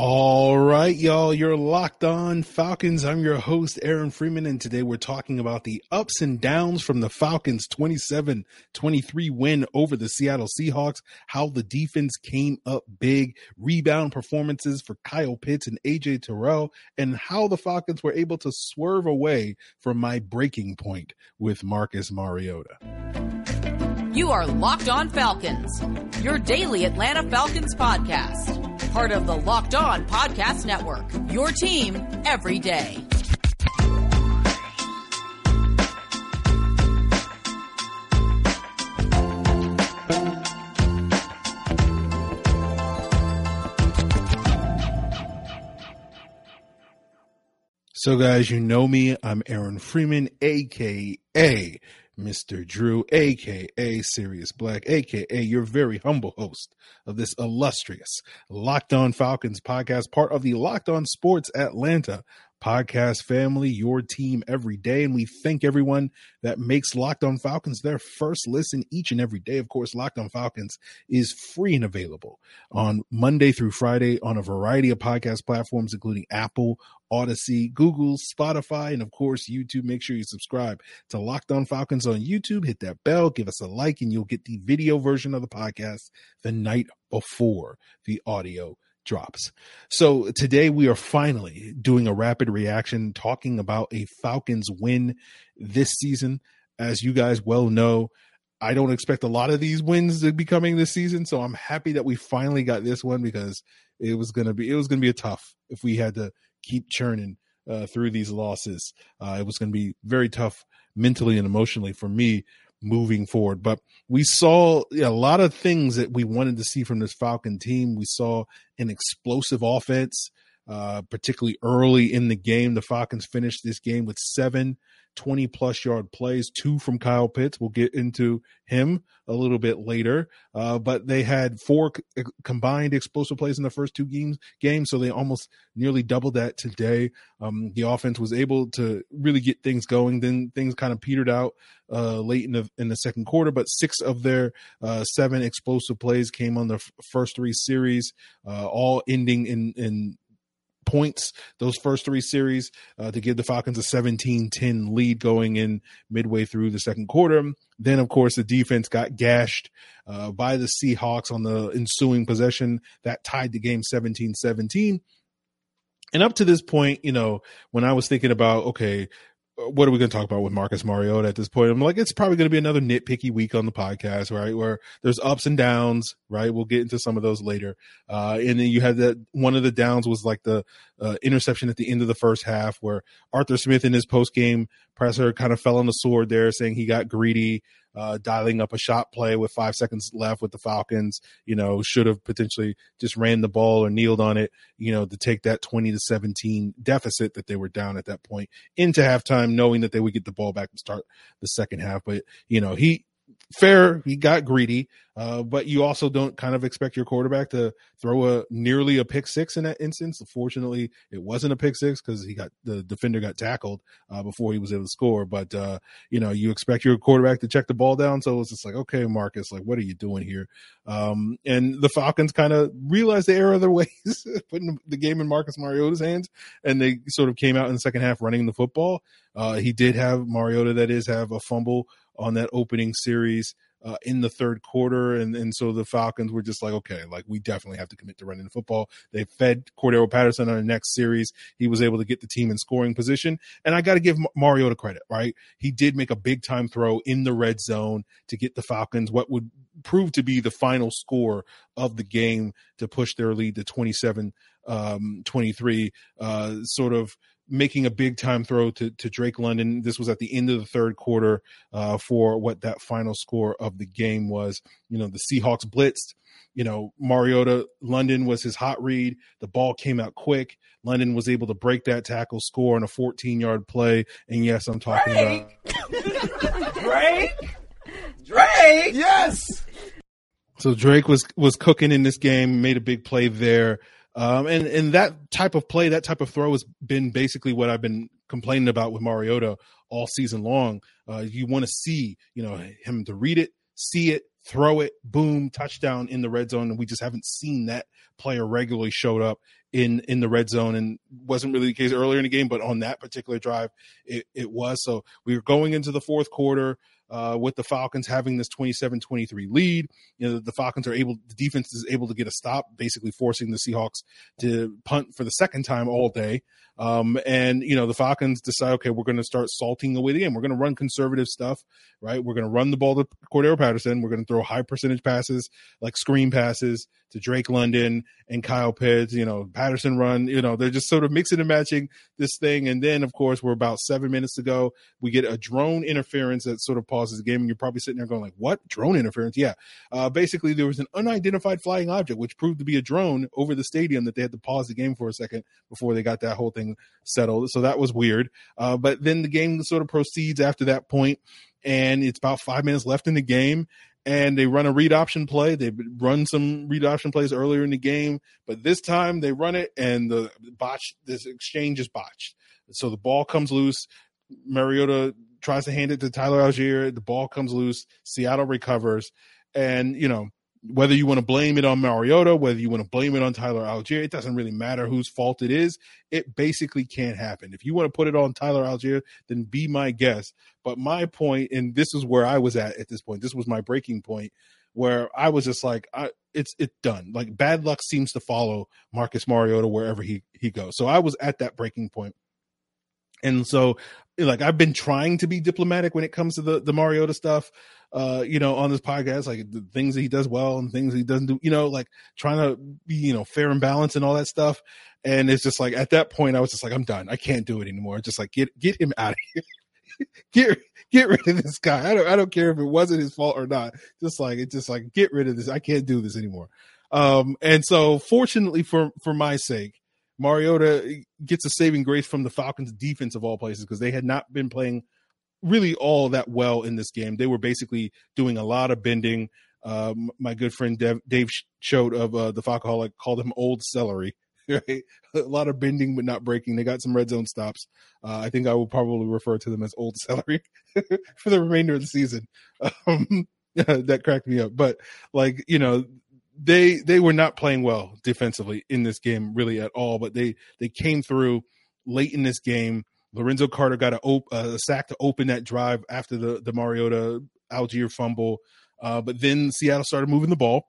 All right, y'all, you're locked on Falcons. I'm your host, Aaron Freeman, and today we're talking about the ups and downs from the Falcons 27 23 win over the Seattle Seahawks, how the defense came up big, rebound performances for Kyle Pitts and AJ Terrell, and how the Falcons were able to swerve away from my breaking point with Marcus Mariota. You are Locked On Falcons, your daily Atlanta Falcons podcast part of the Locked On Podcast Network. Your team every day. So, guys, you know me. I'm Aaron Freeman, aka Mr. Drew, aka Sirius Black, aka your very humble host of this illustrious Locked On Falcons podcast, part of the Locked On Sports Atlanta podcast family, your team every day. And we thank everyone that makes Locked On Falcons their first listen each and every day. Of course, Locked On Falcons is free and available on Monday through Friday on a variety of podcast platforms, including Apple, Audacy, Google, Spotify, and of course, YouTube. Make sure you subscribe to Locked On Falcons on YouTube. Hit that bell, give us a like, and you'll get the video version of the podcast the night before the audio drops. So today we are finally doing a rapid reaction talking about a Falcons win this season. As you guys well know, I don't expect a lot of these wins to be coming this season, so I'm happy that we finally got this one because it was gonna be it was gonna be a tough if we had to keep churning uh, through these losses. Uh, it was to be very tough mentally and emotionally for me moving forward. But we saw a lot of things that we wanted to see from this Falcon team. We saw an explosive offense, uh, particularly early in the game. The Falcons finished this game with seven 20 plus yard plays, two from Kyle Pitts. We'll get into him a little bit later. Uh, but they had four c- combined explosive plays in the first two games, games, so they almost nearly doubled that today. Um, the offense was able to really get things going. Then things kind of petered out uh, late in the in the second quarter, but six of their uh, seven explosive plays came on the f- first three series, uh, all ending in in points those first three series uh, to give the Falcons a 17 10 lead going in midway through the second quarter. Then, of course, the defense got gashed uh, by the Seahawks on the ensuing possession that tied the game 17 17. And up to this point, you know, when I was thinking about, okay, what are we going to talk about with Marcus Mariota at this point? I'm like, it's probably going to be another nitpicky week on the podcast, right? Where there's ups and downs, right? We'll get into some of those later. Uh, and then you had that one of the downs was like the uh, interception at the end of the first half where Arthur Smith in his post game presser kind of fell on the sword there, saying he got greedy uh, dialing up a shot play with five seconds left with the Falcons. You know, should have potentially just ran the ball or kneeled on it. You know, to take that twenty to seventeen deficit that they were down at that point into halftime, knowing that they would get the ball back and start the second half. But you know, he fair. He got greedy, uh, but you also don't kind of expect your quarterback to throw a nearly a pick six in that instance. Fortunately, it wasn't a pick six because he got the defender got tackled uh, before he was able to score. But uh, you know, you expect your quarterback to check the ball down. So it's just like, okay, Marcus, like, what are you doing here? Um, and the Falcons kind of realized the error of their ways, putting the game in Marcus Mariota's hands, and they sort of came out in the second half running the football. Uh, he did have Mariota, that is, have a fumble on that opening series uh, in the third quarter. And, and so the Falcons were just like, okay, like we definitely have to commit to running the football. They fed Cordarrelle Patterson on the next series. He was able to get the team in scoring position. And I got to give Mariota credit, right? He did make a big time throw in the red zone to get the Falcons what would prove to be the final score of the game to push their lead to 27 um, 23, uh, sort of making a big time throw to, to Drake London. This was at the end of the third quarter uh, for what that final score of the game was. You know, the Seahawks blitzed. You know, Mariota London was his hot read. The ball came out quick. London was able to break that tackle, score on a 14 yard play. And yes, I'm talking Drake. about Drake. Drake. Yes. So Drake was was cooking in this game, made a big play there. Um, and and that type of play, that type of throw has been basically what I've been complaining about with Mariota all season long. Uh, you want to see, you know, him to read it, see it, throw it, boom, touchdown in the red zone. And we just haven't seen that player regularly showed up in in the red zone and wasn't really the case earlier in the game, but on that particular drive, it, it was. So we were going into the fourth quarter uh, with the Falcons having this 27-23 lead. You know, the Falcons are able, the defense is able to get a stop, basically forcing the Seahawks to punt for the second time all day. Um, and you know, the Falcons decide, okay, we're going to start salting away the game. We're going to run conservative stuff, right? We're going to run the ball to Cordarrelle Patterson. We're going to throw high percentage passes, like screen passes to Drake London and Kyle Pitts. You know, Patterson run. You know, they're just sort of mixing and matching this thing. And then, of course, we're about seven minutes to go. We get a drone interference that sort of pauses the game, and you're probably sitting there going, like, what drone interference? Yeah, uh, basically there was an unidentified flying object, which proved to be a drone over the stadium that they had to pause the game for a second before they got that whole thing settled. So that was weird. Uh, but then the game sort of proceeds after that point, and it's about five minutes left in the game. And they run a read option play. They run some read option plays earlier in the game, but this time they run it and the botch. This exchange is botched. So the ball comes loose. Mariota tries to hand it to Tyler Allgeier. The ball comes loose. Seattle recovers, and you know whether you want to blame it on Mariota, whether you want to blame it on Tyler Allgeier, it doesn't really matter whose fault it is. It basically can't happen. If you want to put it on Tyler Allgeier, then be my guest. But my point, and this is where I was at at this point. This was my breaking point, where I was just like, I, it's it's done. Like bad luck seems to follow Marcus Mariota wherever he he goes. So I was at that breaking point. And so like I've been trying to be diplomatic when it comes to the the Mariota stuff uh, you know, on this podcast, like the things that he does well and things he doesn't do, you know, like trying to be, you know, fair and balanced and all that stuff. And it's just like at that point, I was just like, I'm done. I can't do it anymore. Just like get get him out of here. get get rid of this guy. I don't I don't care if it wasn't his fault or not. Just like it's just like get rid of this. I can't do this anymore. Um, and so fortunately for for my sake, Mariota gets a saving grace from the Falcons defense of all places because they had not been playing really all that well in this game. They were basically doing a lot of bending. Um, my good friend Dave, Dave Choate of uh, the Falcoholic called him old celery. Right? A lot of bending but not breaking. They got some red zone stops. Uh, I think I will probably refer to them as old celery for the remainder of the season. Um, that cracked me up. But like you know, they they were not playing well defensively in this game really at all. But they they came through late in this game Lorenzo Carter got a, op- a sack to open that drive after the, the Mariota Allgeier fumble. Uh, but then Seattle started moving the ball.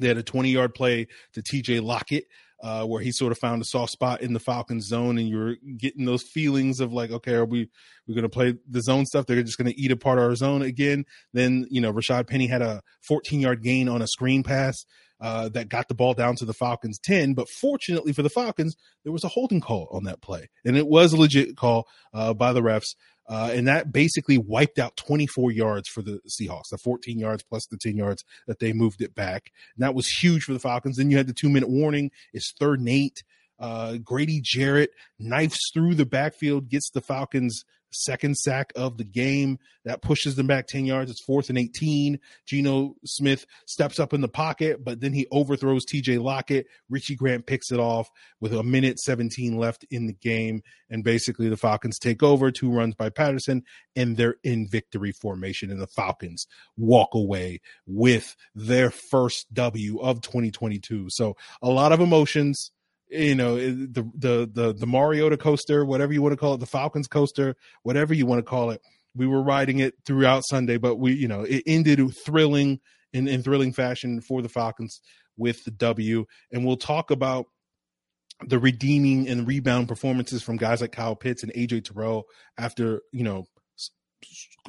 They had a 20 yard play to TJ Lockett, uh, where he sort of found a soft spot in the Falcons zone, and you're getting those feelings of like, okay, are we we're going to play the zone stuff? They're just going to eat apart our zone again. Then you know, Rashad Penny had a 14 yard gain on a screen pass uh, that got the ball down to the Falcons 10. But fortunately for the Falcons, there was a holding call on that play. And it was a legit call uh, by the refs. Uh, and that basically wiped out 24 yards for the Seahawks, the 14 yards plus the 10 yards that they moved it back. And that was huge for the Falcons. Then you had the two minute warning. It's third and eight. Uh, Grady Jarrett knifes through the backfield, gets the Falcons second sack of the game. That pushes them back 10 yards. It's fourth and 18. Geno Smith steps up in the pocket, but then he overthrows TJ Lockett. Richie Grant picks it off with a minute 17 left in the game. And basically, the Falcons take over, two runs by Patterson, and they're in victory formation. And the Falcons walk away with their first W of 2022. So, a lot of emotions you know the the the the Mariota coaster, whatever you want to call it, the Falcons coaster, whatever you want to call it. We were riding it throughout Sunday, but we you know it ended thrilling in, in thrilling fashion for the Falcons with the W, and we'll talk about the redeeming and rebound performances from guys like Kyle Pitts and AJ Terrell after you know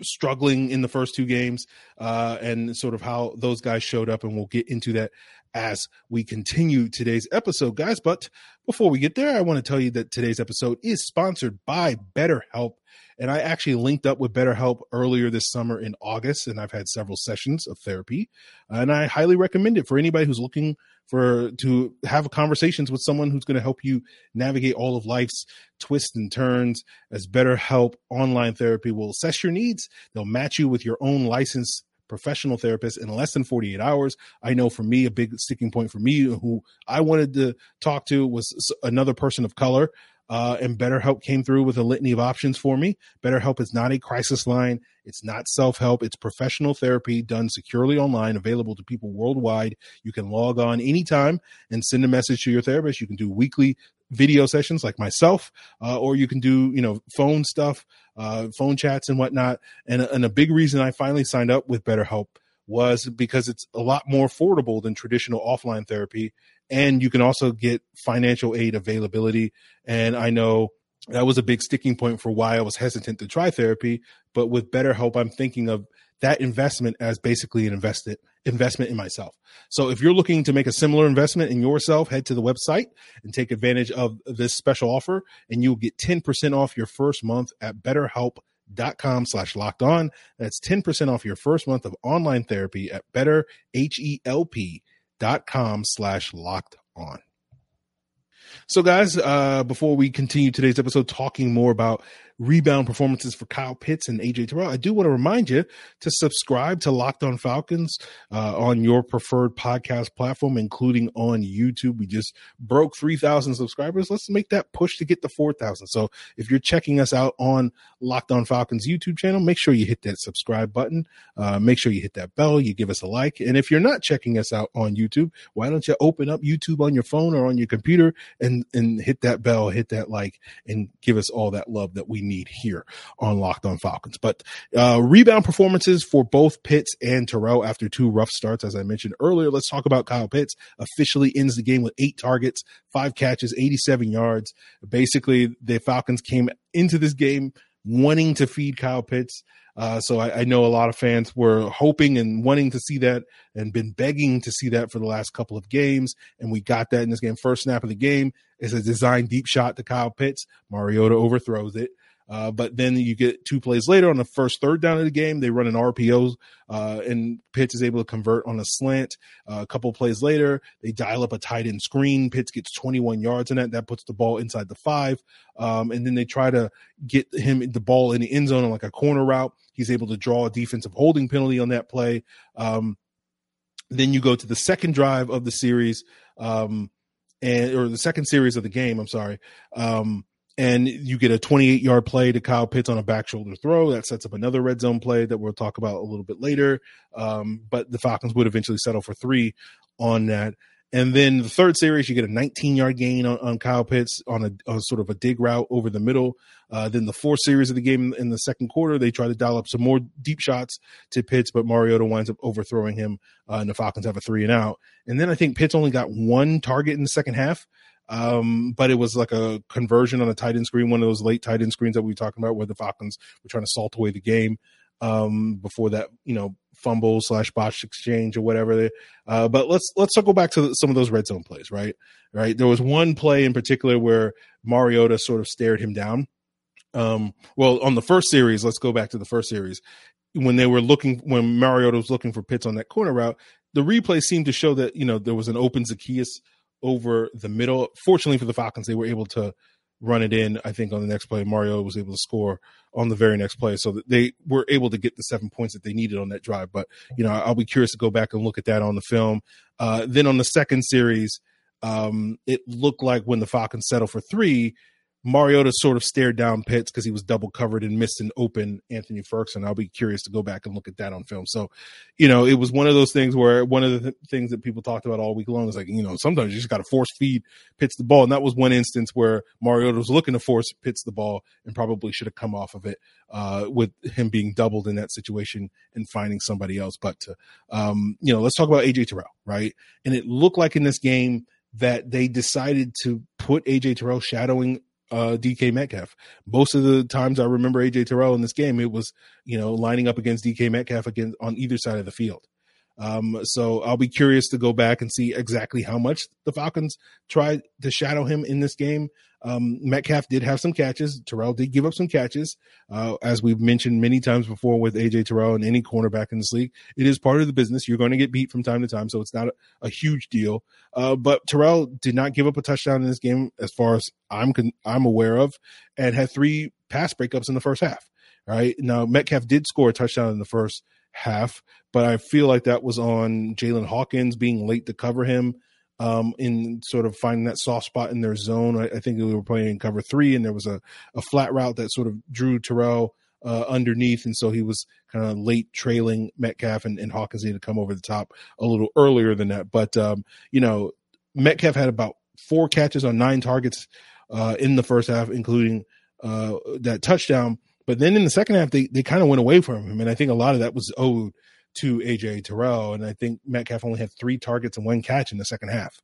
struggling in the first two games uh, and sort of how those guys showed up and we'll get into that as we continue today's episode, guys. But before we get there, I want to tell you that today's episode is sponsored by BetterHelp. And I actually linked up with BetterHelp earlier this summer in August, and I've had several sessions of therapy. And I highly recommend it for anybody who's looking for to have conversations with someone who's going to help you navigate all of life's twists and turns. As BetterHelp online therapy will assess your needs, they'll match you with your own licensed professional therapist in less than 48 hours. I know for me, a big sticking point for me who I wanted to talk to was another person of color. Uh, and BetterHelp came through with a litany of options for me. BetterHelp is not a crisis line. It's not self help. It's professional therapy done securely online, available to people worldwide. You can log on anytime and send a message to your therapist. You can do weekly video sessions like myself, uh, or you can do, you know, phone stuff, uh, phone chats and whatnot. And, and a big reason I finally signed up with BetterHelp was because it's a lot more affordable than traditional offline therapy. And you can also get financial aid availability. And I know that was a big sticking point for why I was hesitant to try therapy. But with BetterHelp, I'm thinking of that investment as basically an invested investment in myself. So if you're looking to make a similar investment in yourself, head to the website and take advantage of this special offer and you'll get 10% off your first month at betterhelp.com slash locked on. That's 10% off your first month of online therapy at betterhelp.com slash locked on. So, guys, uh, before we continue today's episode talking more about rebound performances for Kyle Pitts and AJ Terrell, I do want to remind you to subscribe to Locked On Falcons uh, on your preferred podcast platform, including on YouTube. We just broke 3,000 subscribers. Let's make that push to get to 4,000. So if you're checking us out on Locked On Falcons YouTube channel, make sure you hit that subscribe button. Uh, make sure you hit that bell. You give us a like. And if you're not checking us out on YouTube, why don't you open up YouTube on your phone or on your computer and, and hit that bell, hit that like, and give us all that love that we need here on Locked On Falcons. But uh, rebound performances for both Pitts and Terrell after two rough starts, as I mentioned earlier. Let's talk about Kyle Pitts. Officially ends the game with eight targets, five catches, 87 yards. Basically, the Falcons came into this game wanting to feed Kyle Pitts. Uh, so I, I, know a lot of fans were hoping and wanting to see that and been begging to see that for the last couple of games. And we got that in this game. First snap of the game is a design deep shot to Kyle Pitts. Mariota overthrows it. Uh, but then you get two plays later on the first third down of the game, they run an RPO, uh, and Pitts is able to convert on a slant. Uh, a couple plays later, they dial up a tight end screen. Pitts gets 21 yards in that. That puts the ball inside the five. Um, and then they try to get him the ball in the end zone on like a corner route. He's able to draw a defensive holding penalty on that play. Um, then you go to the second drive of the series, um, and or the second series of the game. I'm sorry. Um, and you get a 28 yard play to Kyle Pitts on a back shoulder throw. That sets up another red zone play that we'll talk about a little bit later. Um, but the Falcons would eventually settle for three on that. And then the third series, you get a 19 yard gain on, on Kyle Pitts on a, sort of a dig route over the middle. Uh, then the fourth series of the game in the second quarter, they try to dial up some more deep shots to Pitts, but Mariota winds up overthrowing him, uh, and the Falcons have a three and out. And then I think Pitts only got one target in the second half. Um, but it was like a conversion on a tight end screen, one of those late tight end screens that we were talking about where the Falcons were trying to salt away the game um, before that, you know, fumble slash botched exchange or whatever. Uh, but let's let's go back to some of those red zone plays, right? Right. There was one play in particular where Mariota sort of stared him down. Um, well, on the first series, let's go back to the first series when they were looking when Mariota was looking for Pitts on that corner route. The replay seemed to show that you know there was an open Zaccheaus over the middle. Fortunately for the Falcons, they were able to run it in. I think on the next play, Mario was able to score on the very next play, so they were able to get the seven points that they needed on that drive. But you know, I'll be curious to go back and look at that on the film. Uh, then on the second series, um, it looked like when the Falcons settled for three, Mariota sort of stared down Pitts because he was double covered and missed an open Anthony Firkser. I'll be curious to go back and look at that on film. So, you know, it was one of those things where one of the th- things that people talked about all week long is like, you know, sometimes you just got to force feed Pitts the ball. And that was one instance where Mariota was looking to force Pitts the ball and probably should have come off of it uh, with him being doubled in that situation and finding somebody else. But, to, um, you know, let's talk about AJ Terrell, right? And it looked like in this game, that they decided to put AJ Terrell shadowing uh, DK Metcalf. Most of the times I remember AJ Terrell in this game, it was, you know, lining up against DK Metcalf on either side of the field. Um, so I'll be curious to go back and see exactly how much the Falcons tried to shadow him in this game. Um, Metcalf did have some catches. Terrell did give up some catches. Uh, as we've mentioned many times before with AJ Terrell and any cornerback in this league, it is part of the business. You're going to get beat from time to time, so it's not a, a huge deal. Uh, but Terrell did not give up a touchdown in this game, as far as I'm con- I'm aware of, and had three pass breakups in the first half. Right now, Metcalf did score a touchdown in the first half, but I feel like that was on Jaylinn Hawkins being late to cover him. um, in sort of finding that soft spot in their zone. I, I think we were playing in cover three, and there was a, a flat route that sort of drew Terrell uh, underneath, and so he was kind of late trailing Metcalf, and, and Hawkins needed to come over the top a little earlier than that. But um, you know, Metcalf had about four catches on nine targets uh, in the first half, including uh, that touchdown. But then in the second half, they they kind of went away from him, and I think a lot of that was owed to AJ Terrell, and I think Metcalf only had three targets and one catch in the second half,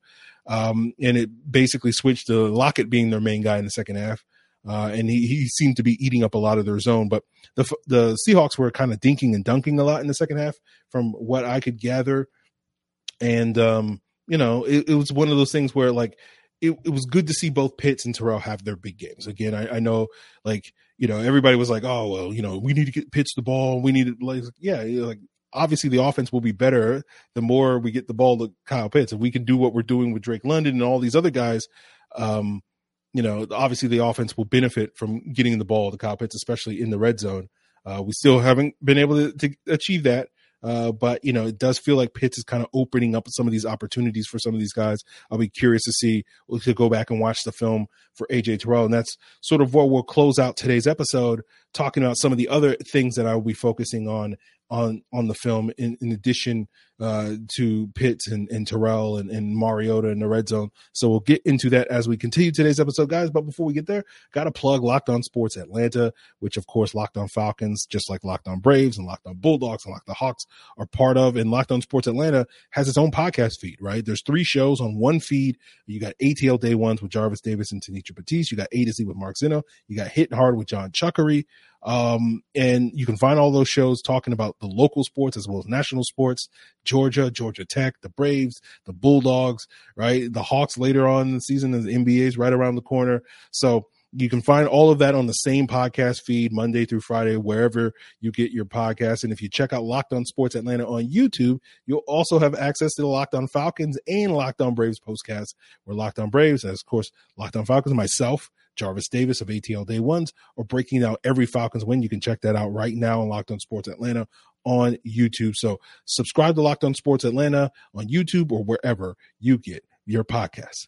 um, and it basically switched to Lockett being their main guy in the second half. Uh, and he, he seemed to be eating up a lot of their zone. But the the Seahawks were kind of dinking and dunking a lot in the second half, from what I could gather. And um, you know, it, it was one of those things where like it, it was good to see both Pitts and Terrell have their big games. Again, I, I know like you know everybody was like, oh well, you know we need to get Pitts the ball. We need to like yeah, like obviously the offense will be better the more we get the ball to Kyle Pitts. If we can do what we're doing with Drake London and all these other guys, um, you know, obviously the offense will benefit from getting the ball to Kyle Pitts, especially in the red zone. Uh, we still haven't been able to, to achieve that. Uh, but you know, it does feel like Pitts is kind of opening up some of these opportunities for some of these guys. I'll be curious to see to go back and watch the film for AJ Terrell, and that's sort of what we'll close out today's episode, talking about some of the other things that I will be focusing on on on the film in, in addition uh, to Pitts and, and Terrell and, and Mariota in the red zone. So we'll get into that as we continue today's episode, guys. But before we get there, got to plug Locked On Sports Atlanta, which of course Locked On Falcons, just like Locked On Braves and Locked On Bulldogs and Locked On Hawks are part of. And Locked On Sports Atlanta has its own podcast feed, right? There's three shows on one feed. You got ATL Day Ones with Jarvis Davis and Tanisha Batiste. You got A to Z with Mark Zeno. You got Hit Hard with John Chuckery. Um, and you can find all those shows talking about the local sports as well as national sports, Georgia, Georgia Tech, the Braves, the Bulldogs, right? The Hawks later on in the season and the NBA's right around the corner. So you can find all of that on the same podcast feed Monday through Friday, wherever you get your podcast. And if you check out Locked On Sports Atlanta on YouTube, you'll also have access to the Locked On Falcons and Locked On Braves postcasts. Where Locked On Braves, as of course, Locked On Falcons, myself, Jarvis Davis of ATL Day Ones, or breaking out every Falcons win. You can check that out right now on Locked On Sports Atlanta on YouTube. So subscribe to Locked On Sports Atlanta on YouTube or wherever you get your podcasts.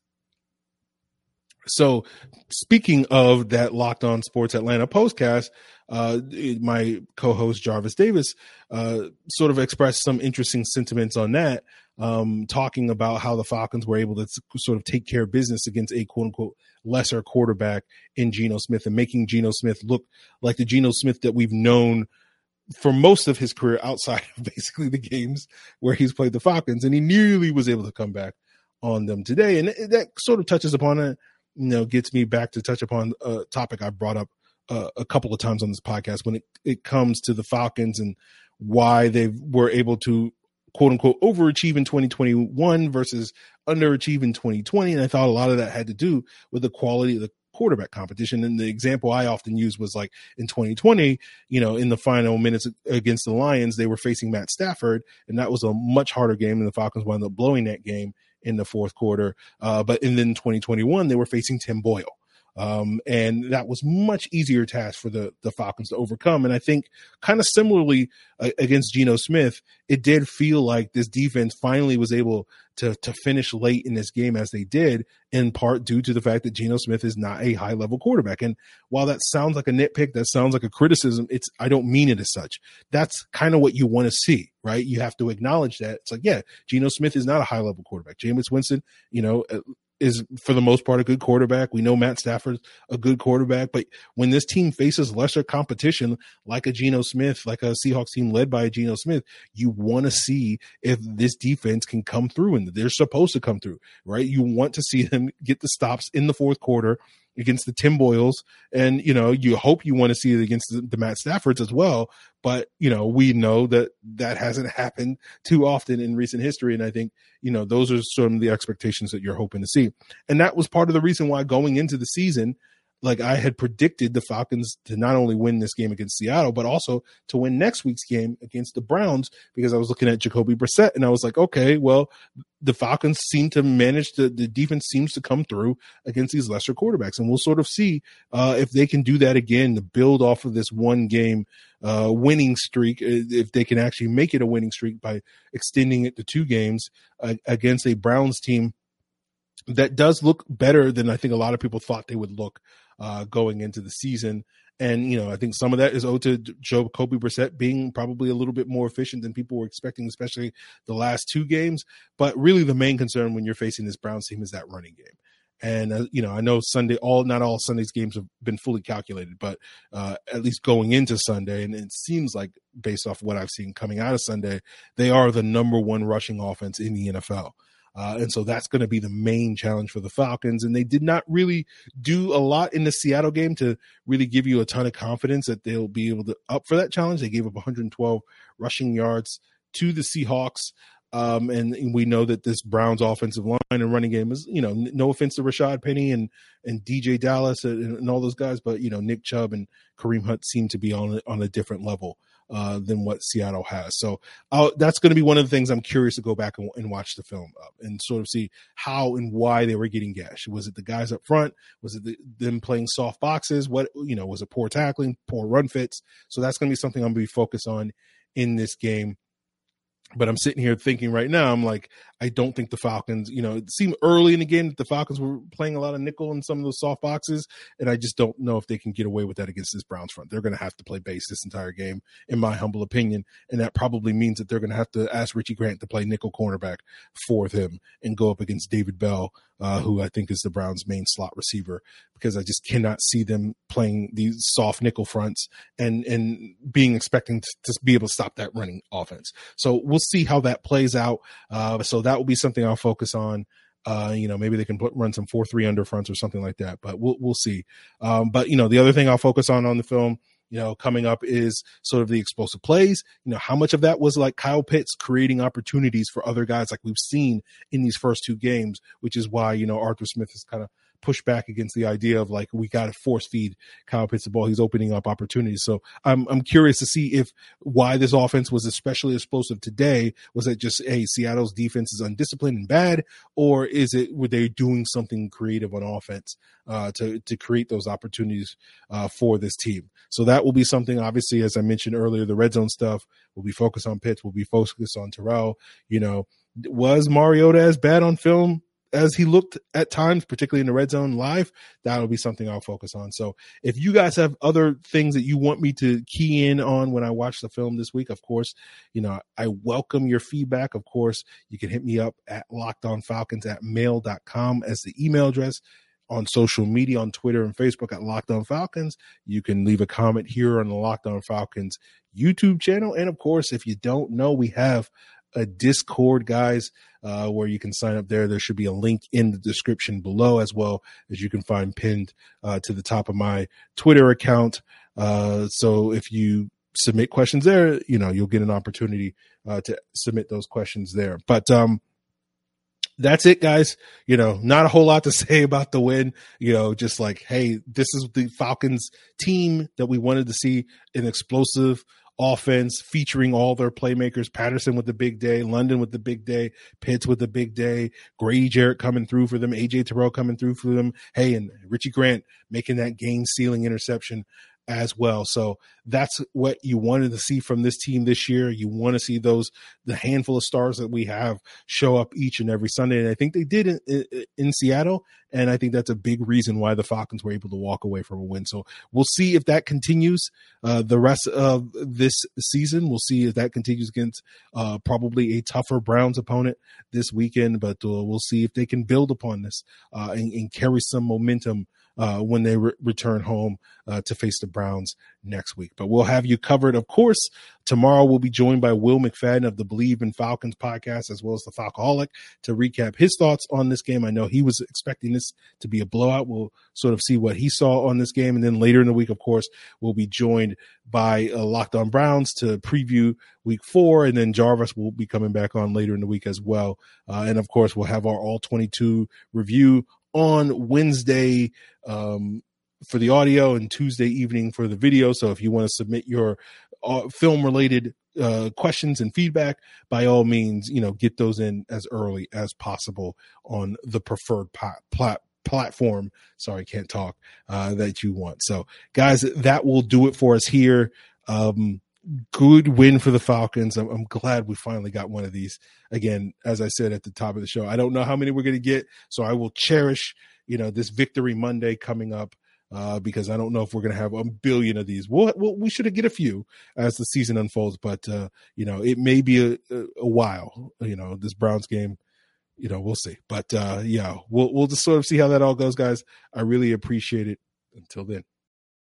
So, speaking of that Locked On Sports Atlanta postcast, uh, my co-host Jarvis Davis uh, sort of expressed some interesting sentiments on that, um, talking about how the Falcons were able to sort of take care of business against a quote unquote lesser quarterback in Geno Smith and making Geno Smith look like the Geno Smith that we've known for most of his career outside of basically the games where he's played the Falcons, and he nearly was able to come back on them today. And that sort of touches upon it, you know, gets me back to touch upon a topic I brought up uh, a couple of times on this podcast when it, it comes to the Falcons and why they were able to quote unquote overachieve in 2021 versus underachieve in 2020. And I thought a lot of that had to do with the quality of the quarterback competition. And the example I often use was like in 2020, you know, in the final minutes against the Lions, they were facing Matt Stafford, and that was a much harder game, and the Falcons wound up blowing that game in the fourth quarter. Uh, but and then 2021, they were facing Tim Boyle. Um, and that was much easier task for the the Falcons to overcome. And I think kind of similarly uh, against Geno Smith, it did feel like this defense finally was able to to finish late in this game as they did, in part due to the fact that Geno Smith is not a high level quarterback. And while that sounds like a nitpick, that sounds like a criticism, it's I don't mean it as such. That's kind of what you want to see, right? You have to acknowledge that. It's like, yeah, Geno Smith is not a high level quarterback. Jameis Winston, you know, is for the most part a good quarterback. We know Matt Stafford's a good quarterback, but when this team faces lesser competition like a Geno Smith, like a Seahawks team led by a Geno Smith, you want to see if this defense can come through and they're supposed to come through, right? You want to see them get the stops in the fourth quarter against the Tim Boyles, and you know you hope you want to see it against the, the, Matt Staffords as well. But you know we know that that hasn't happened too often in recent history, and I think you know those are some of the expectations that you're hoping to see, and that was part of the reason why going into the season like I had predicted the Falcons to not only win this game against Seattle, but also to win next week's game against the Browns because I was looking at Jacoby Brissett and I was like, okay, well, the Falcons seem to manage the defense seems to come through against these lesser quarterbacks. And we'll sort of see uh, if they can do that again to build off of this one game uh, winning streak, uh, if they can actually make it a winning streak by extending it to two games uh, against a Browns team that does look better than I think a lot of people thought they would look uh, going into the season. And you know, I think some of that is owed to Jacoby Brissett being probably a little bit more efficient than people were expecting, especially the last two games. But really, the main concern when you're facing this Browns team is that running game. And uh, you know, I know Sunday, all not all Sunday's games have been fully calculated, but uh, at least going into Sunday, and it seems like based off what I've seen coming out of Sunday, they are the number one rushing offense in the NFL. Uh, and so that's going to be the main challenge for the Falcons. And they did not really do a lot in the Seattle game to really give you a ton of confidence that they'll be able to up for that challenge. They gave up 112 rushing yards to the Seahawks. Um, and we know that this Browns offensive line and running game is, you know, no offense to Rashad Penny and and DeeJay Dallas and, and all those guys, but you know, Nick Chubb and Kareem Hunt seem to be on on a different level uh, than what Seattle has. So uh, that's going to be one of the things I'm curious to go back and, and watch the film and sort of see how and why they were getting gashed. Was it the guys up front? Was it the, them playing soft boxes? What you know was it poor tackling, poor run fits? So that's going to be something I'm going to be focused on in this game but I'm sitting here thinking right now, I'm like, I don't think the Falcons, you know, it seemed early in the game that the Falcons were playing a lot of nickel in some of those soft boxes. And I just don't know if they can get away with that against this Browns front. They're going to have to play base this entire game, in my humble opinion. And that probably means that they're going to have to ask Richie Grant to play nickel cornerback for them and go up against David Bell, uh, who I think is the Browns' main slot receiver, because I just cannot see them playing these soft nickel fronts and, and being expecting to, to be able to stop that running offense. So we'll see how that plays out. Uh, so that will be something I'll focus on. Uh, you know, maybe they can put, run some four three under fronts or something like that. But we'll we'll see. Um, but you know, the other thing I'll focus on on the film, you know, coming up is sort of the explosive plays. You know, how much of that was like Kyle Pitts creating opportunities for other guys, like we've seen in these first two games, which is why you know Arthur Smith is kind of push back against the idea of like we got to force feed Kyle Pitts the ball. He's opening up opportunities. So I'm I'm curious to see if why this offense was especially explosive today. Was it just hey Seattle's defense is undisciplined and bad, or is it were they doing something creative on offense uh, to to create those opportunities uh, for this team? So that will be something. Obviously, as I mentioned earlier, the red zone stuff will be focused on Pitts. Will be focused on Terrell. You know, was Mariota as bad on film? As he looked at times, particularly in the red zone live, that'll be something I'll focus on. So if you guys have other things that you want me to key in on when I watch the film this week, of course, you know, I welcome your feedback. Of course, you can hit me up at lockedonfalcons at mail.com as the email address on social media on Twitter and Facebook at Locked On Falcons. You can leave a comment here on the Locked On Falcons YouTube channel. And of course, if you don't know, we have a Discord, guys, uh, where you can sign up there. There should be a link in the description below, as well as you can find pinned uh, to the top of my Twitter account. Uh, so if you submit questions there, you know you'll get an opportunity uh, to submit those questions there. But um, that's it, guys. You know, not a whole lot to say about the win. You know, just like, hey, this is the Falcons team that we wanted to see an explosive offense featuring all their playmakers. Patterson with the big day, London with the big day, Pitts with the big day, Grady Jarrett coming through for them, AJ Terrell coming through for them. Hey, and Richie Grant making that game sealing interception as well. So that's what you wanted to see from this team this year. You want to see those the handful of stars that we have show up each and every Sunday, and I think they did in, in, Seattle. And I think that's a big reason why the Falcons were able to walk away from a win. So we'll see if that continues uh, the rest of this season. We'll see if that continues against uh, probably a tougher Browns opponent this weekend, but uh, we'll see if they can build upon this uh, and, and carry some momentum uh, when they re- return home uh, to face the Browns next week. But we'll have you covered, of course. Tomorrow we'll be joined by Will McFadden of the Believe in Falcons podcast, as well as the Falcoholic, to recap his thoughts on this game. I know he was expecting this to be a blowout. We'll sort of see what he saw on this game, and then later in the week, of course, we'll be joined by uh, Locked On Browns to preview Week Four, and then Jarvis will be coming back on later in the week as well. Uh, and of course, we'll have our All 22 review on Wednesday um, for the audio and Tuesday evening for the video. So if you want to submit your uh, film related uh, questions and feedback, by all means, you know, get those in as early as possible on the preferred plat- plat- platform. Sorry, can't talk uh, that you want. So, guys, that will do it for us here. Um, good win for the Falcons. I'm, I'm, glad we finally got one of these. Again, as I said at the top of the show, I don't know how many we're going to get, so I will cherish, you know, this Victory Monday coming up uh, because I don't know if we're going to have a billion of these. We'll, we'll we should get a few as the season unfolds, but uh, you know, it may be a, a, while. You know, this Browns game. You know, we'll see. But uh, yeah, we'll we'll just sort of see how that all goes, guys. I really appreciate it. Until then.